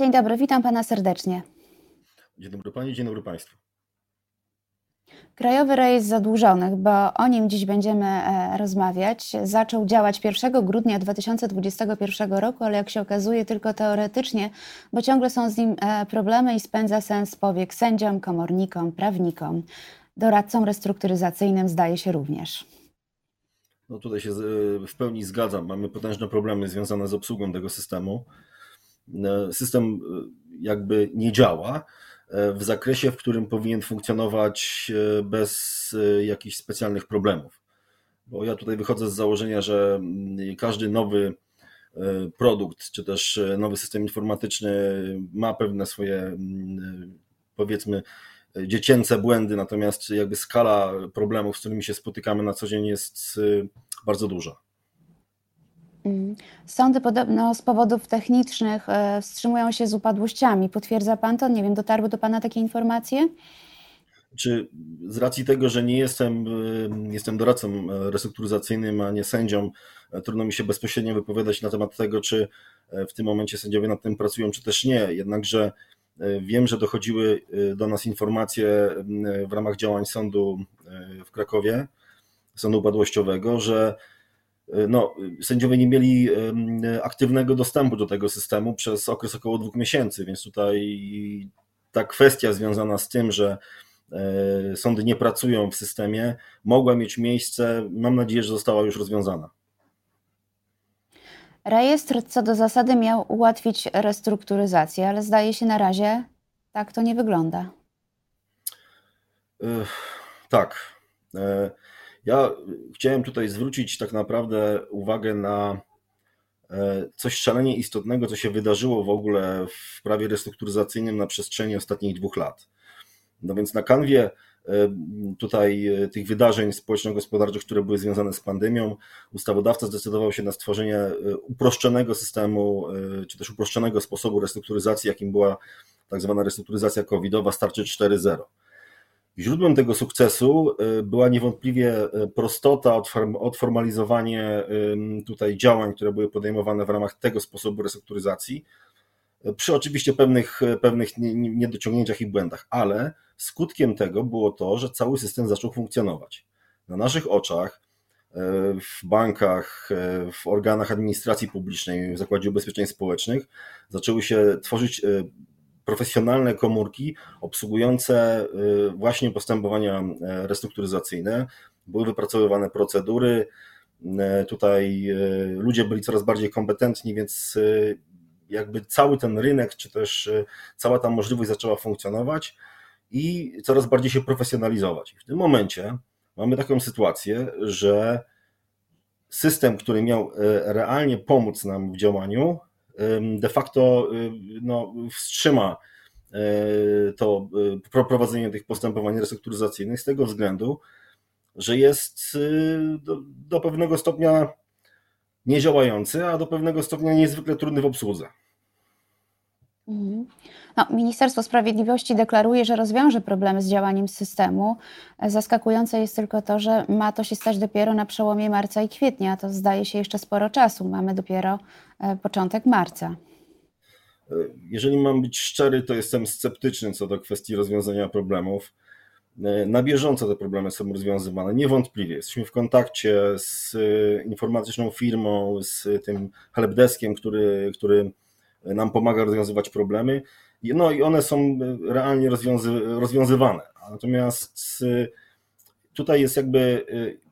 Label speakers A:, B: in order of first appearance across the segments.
A: Dzień dobry, witam pana serdecznie.
B: Dzień dobry Pani, dzień dobry Państwu.
A: Krajowy Rejestr Zadłużonych, bo o nim dziś będziemy e, rozmawiać, zaczął działać 1 grudnia 2021 roku, ale jak się okazuje tylko teoretycznie, bo ciągle są z nim e, problemy i spędza sens powiek sędziom, komornikom, prawnikom, doradcom restrukturyzacyjnym zdaje się również.
B: No tutaj się z- w pełni zgadzam. Mamy potężne problemy związane z obsługą tego systemu. E, System e, jakby nie działa e, w zakresie, w którym powinien funkcjonować e, bez e, jakichś specjalnych problemów. Bo ja tutaj wychodzę z założenia, że mm, każdy nowy produkt, czy też nowy system informatyczny ma pewne swoje, mm, powiedzmy, dziecięce błędy, natomiast jakby skala problemów, z którymi się spotykamy na co dzień jest bardzo duża.
A: Mm. Sądy podobno z powodów technicznych e, wstrzymują się z upadłościami. Potwierdza pan to? Nie wiem, dotarły do pana takie informacje?
B: Czy z racji tego, że nie jestem, y, jestem doradcą e, restrukturyzacyjnym, a nie sędzią, e, trudno mi się bezpośrednio wypowiadać na temat tego, czy e, w tym momencie sędziowie nad tym pracują, czy też nie. Jednakże e, wiem, że dochodziły e, do nas informacje w ramach działań sądu e, w Krakowie, sądu upadłościowego, że e, no, sędziowie nie mieli em, aktywnego dostępu do tego systemu przez okres około dwóch miesięcy, więc tutaj ta kwestia związana z tym, że e, sądy nie pracują w systemie, mogła mieć miejsce. Mam nadzieję, że została już rozwiązana.
A: Rejestr co do zasady miał ułatwić restrukturyzację, ale zdaje się na razie tak to nie wygląda.
B: Tak. Ja chciałem tutaj zwrócić tak naprawdę uwagę na e, coś szalenie istotnego, co się wydarzyło w ogóle w prawie restrukturyzacyjnym na przestrzeni ostatnich dwóch lat. No więc na kanwie e, tutaj e, tych wydarzeń społeczno-gospodarczych, które były związane z pandemią, ustawodawca zdecydował się na stworzenie uproszczonego systemu, czy też uproszczonego sposobu restrukturyzacji, jakim była tak zwana restrukturyzacja covidowa z tarczy 4.0. Źródłem tego sukcesu y, była niewątpliwie y, prostota, odform- odformalizowanie tutaj działań, które były podejmowane w ramach tego sposobu restrukturyzacji, y, przy oczywiście pewnych, pewnych nie- nie- niedociągnięciach i błędach, ale skutkiem tego było to, że cały system zaczął funkcjonować. Na naszych oczach, w bankach, w organach administracji publicznej, w Zakładzie Ubezpieczeń Społecznych zaczęły się tworzyć profesjonalne komórki obsługujące y, właśnie postępowania e, restrukturyzacyjne. Były wypracowywane procedury. e, Tutaj ludzie byli coraz bardziej kompetentni, więc jakby cały ten rynek, czy też cała ta możliwość zaczęła funkcjonować i coraz bardziej się profesjonalizować. W tym momencie mamy taką sytuację, że system, który miał realnie pomóc nam w działaniu, de facto y, no, wstrzyma e, to pro- prowadzenie tych postępowań restrukturyzacyjnych z tego względu, że jest y, do, do pewnego stopnia niedziałający, a do pewnego stopnia niezwykle trudny w obsłudze.
A: Mhm. No, Ministerstwo Sprawiedliwości deklaruje, że rozwiąże problemy z działaniem systemu. Zaskakujące jest tylko to, że ma to się stać dopiero na przełomie marca i kwietnia. To zdaje się jeszcze sporo czasu. Mamy dopiero e, początek marca.
B: E, Jeżeli mam być szczery, to jestem sceptyczny co do kwestii rozwiązania problemów. E, Na bieżąco te problemy są rozwiązywane, niewątpliwie. Jesteśmy w kontakcie z informatyczną firmą, z tym helpdeskiem, który, który nam pomaga rozwiązywać problemy. No i one są e, realnie rozwiązy, rozwiązywane. Natomiast e, tutaj jest jakby e,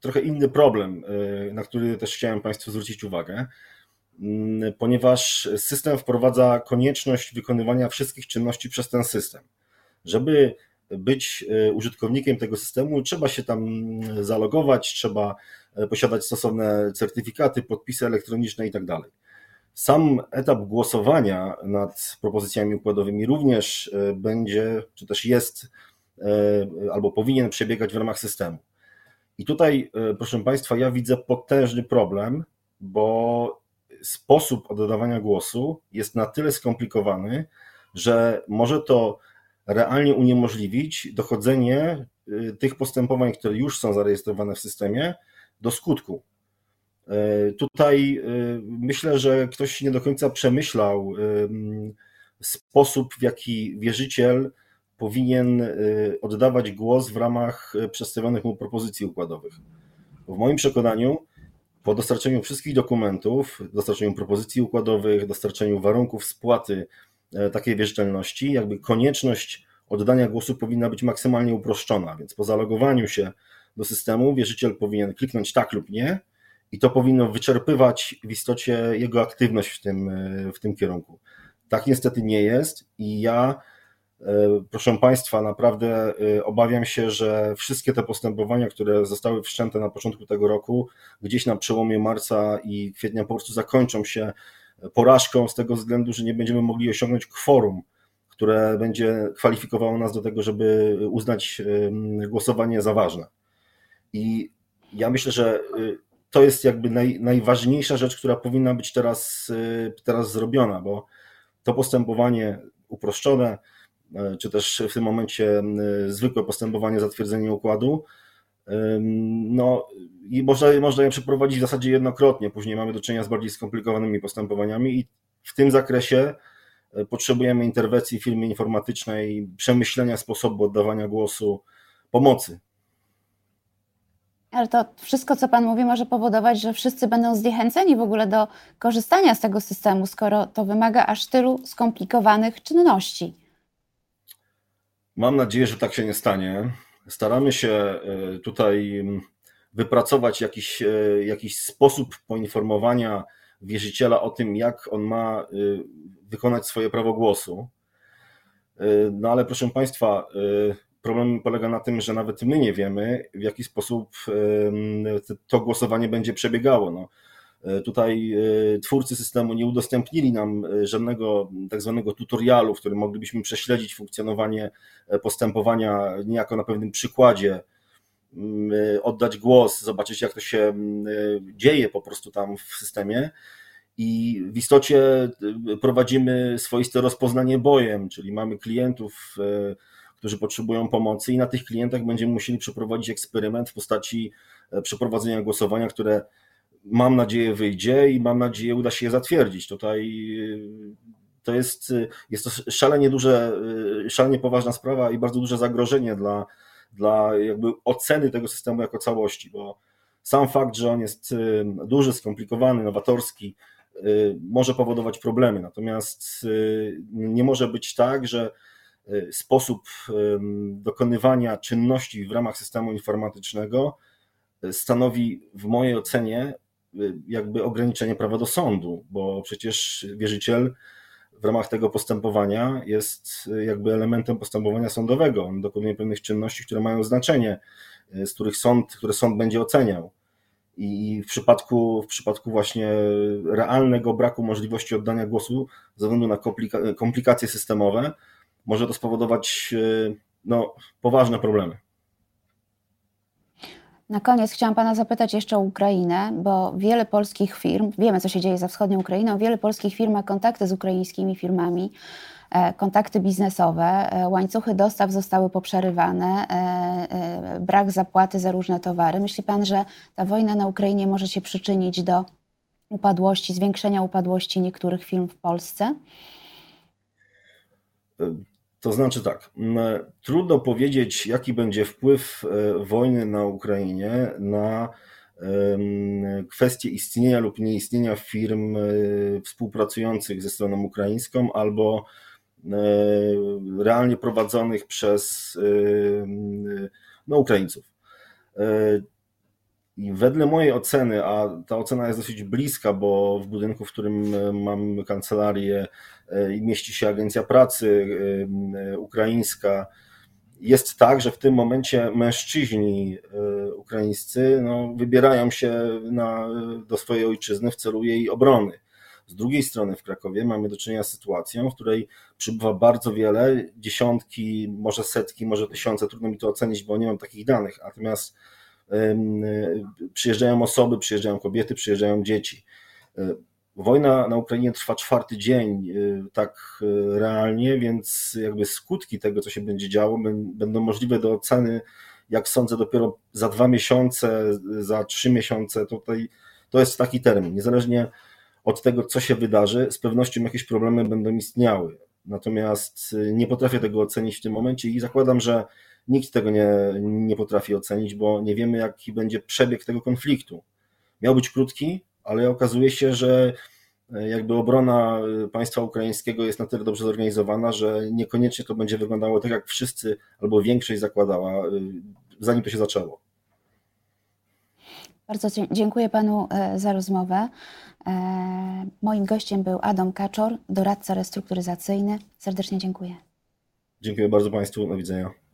B: trochę inny problem, na który też chciałem Państwu zwrócić uwagę mm, ponieważ system wprowadza konieczność wykonywania wszystkich czynności przez ten system. Żeby być użytkownikiem tego systemu, trzeba się tam mm, zalogować, trzeba posiadać stosowne certyfikaty, podpisy elektroniczne i tak. Sam etap głosowania nad propozycjami układowymi również e, będzie, czy też jest, e, albo powinien przebiegać w ramach systemu. I tutaj, e, proszę Państwa, ja widzę potężny problem, bo sposób oddawania głosu jest na tyle skomplikowany, że może to realnie uniemożliwić dochodzenie tych postępowań, które już są zarejestrowane w systemie, do skutku. Tutaj myślę, że ktoś nie do końca przemyślał sposób, w jaki wierzyciel powinien oddawać głos w ramach przedstawionych mu propozycji układowych. W moim przekonaniu, po dostarczeniu wszystkich dokumentów, dostarczeniu propozycji układowych, dostarczeniu warunków spłaty takiej wierzytelności, jakby konieczność oddania głosu powinna być maksymalnie uproszczona, więc po zalogowaniu się do systemu wierzyciel powinien kliknąć tak lub nie i to powinno wyczerpywać w istocie jego aktywność w tym, w tym kierunku. Tak niestety nie jest i ja, e, proszę Państwa, naprawdę e, obawiam się, że wszystkie te postępowania, które zostały wszczęte na początku tego roku, gdzieś na przełomie marca i kwietnia po prostu zakończą się porażką z tego względu, że nie będziemy mogli osiągnąć kworum które będzie kwalifikowało nas do tego, żeby uznać głosowanie za ważne. I ja myślę, że y, to jest jakby naj, najważniejsza rzecz, która powinna być teraz, y, teraz zrobiona, bo to postępowanie uproszczone, y, czy też w tym momencie zwykłe postępowanie zatwierdzenia układu, no i można, można je przeprowadzić w zasadzie jednokrotnie. Później mamy do czynienia z bardziej skomplikowanymi postępowaniami i w tym zakresie potrzebujemy interwencji firmy informatycznej, przemyślenia sposobu oddawania głosu, pomocy.
A: Ale to wszystko, co Pan mówi, może powodować, że wszyscy będą zniechęceni w ogóle do korzystania z tego systemu, skoro to wymaga aż tylu skomplikowanych czynności.
B: Mam nadzieję, że tak się nie stanie. Staramy się e, tutaj wypracować jakiś, e, jakiś sposób poinformowania wierzyciela o tym, jak on ma e, wykonać swoje prawo głosu. No ale proszę Państwa, Problem polega na tym, że nawet my nie wiemy, w jaki sposób to głosowanie będzie przebiegało. No, e, tutaj e, twórcy systemu nie udostępnili nam e, żadnego tak zwanego tutorialu, w którym moglibyśmy prześledzić funkcjonowanie postępowania niejako na pewnym przykładzie, oddać głos, zobaczyć jak to się dzieje po prostu tam w systemie. I w istocie prowadzimy swoiste rozpoznanie bojem, czyli mamy klientów, którzy potrzebują pomocy i na tych klientach będziemy musieli przeprowadzić eksperyment w postaci e, przeprowadzenia głosowania, które mam nadzieję wyjdzie i mam nadzieję uda się je zatwierdzić. Tutaj e, to jest, e, jest to szalenie duże, szalenie poważna sprawa i bardzo duże zagrożenie dla, dla jakby oceny tego systemu jako całości, bo sam fakt, że on jest duży, skomplikowany, nowatorski, może powodować problemy. Natomiast nie może być tak, że sposób dokonywania czynności w ramach systemu informatycznego y, stanowi w mojej ocenie y, jakby ograniczenie prawa do sądu, bo przecież wierzyciel w ramach tego postępowania jest jakby elementem postępowania sądowego. On dokonuje pewnych czynności, które mają znaczenie, z których sąd, które sąd będzie oceniał. I w przypadku, w przypadku właśnie realnego braku możliwości oddania głosu ze względu na komplika komplikacje systemowe, może to spowodować e, no, poważne problemy.
A: Na koniec chciałam Pana zapytać jeszcze o Ukrainę, bo wiele polskich firm, wiemy co się dzieje za wschodnią Ukrainą, wiele polskich firm ma kontakty z ukraińskimi firmami, e, kontakty biznesowe, e, łańcuchy dostaw zostały poprzerywane, brak zapłaty za różne towary. Myśli Pan, że ta wojna na Ukrainie może się przyczynić do upadłości, zwiększenia upadłości niektórych firm w Polsce?
B: To znaczy tak, trudno powiedzieć, jaki będzie wpływ e, wojny na Ukrainie na kwestię istnienia lub nieistnienia firm e, współpracujących ze stroną ukraińską albo e, realnie prowadzonych przez no, Ukraińców. I wedle mojej oceny, a ta ocena jest dosyć bliska, bo w budynku, w którym mam kancelarię, E, i mieści się Agencja Pracy e, Ukraińska. Jest tak, że w tym momencie mężczyźni e, ukraińscy no, wybierają się na, do swojej ojczyzny w celu jej obrony. Z drugiej strony w Krakowie mamy do czynienia z sytuacją, w której przybywa bardzo wiele, dziesiątki, może setki, może tysiące, trudno mi to ocenić, bo nie mam takich danych, natomiast przyjeżdżają osoby, przyjeżdżają kobiety, przyjeżdżają dzieci. Wojna na Ukrainie trwa czwarty dzień, y, tak realnie, więc jakby skutki tego, co się będzie działo, będą możliwe do oceny, jak sądzę, dopiero za dwa miesiące, za trzy miesiące. Tutaj To jest taki termin. Niezależnie od tego, co się wydarzy, z pewnością jakieś problemy będą istniały. Natomiast nie potrafię tego ocenić w tym momencie i zakładam, że nikt tego nie, nie potrafi ocenić, bo nie wiemy, jaki będzie przebieg tego konfliktu. Miał być krótki, ale okazuje się, że y, jakby obrona y, państwa ukraińskiego jest na tyle dobrze zorganizowana, że niekoniecznie to będzie wyglądało tak, jak wszyscy albo większość zakładała, zanim to się zaczęło.
A: Bardzo dziękuję panu e, za rozmowę. E, moim gościem był Adam Kaczor, doradca restrukturyzacyjny. Serdecznie dziękuję.
B: Dziękuję bardzo Państwu. Do widzenia.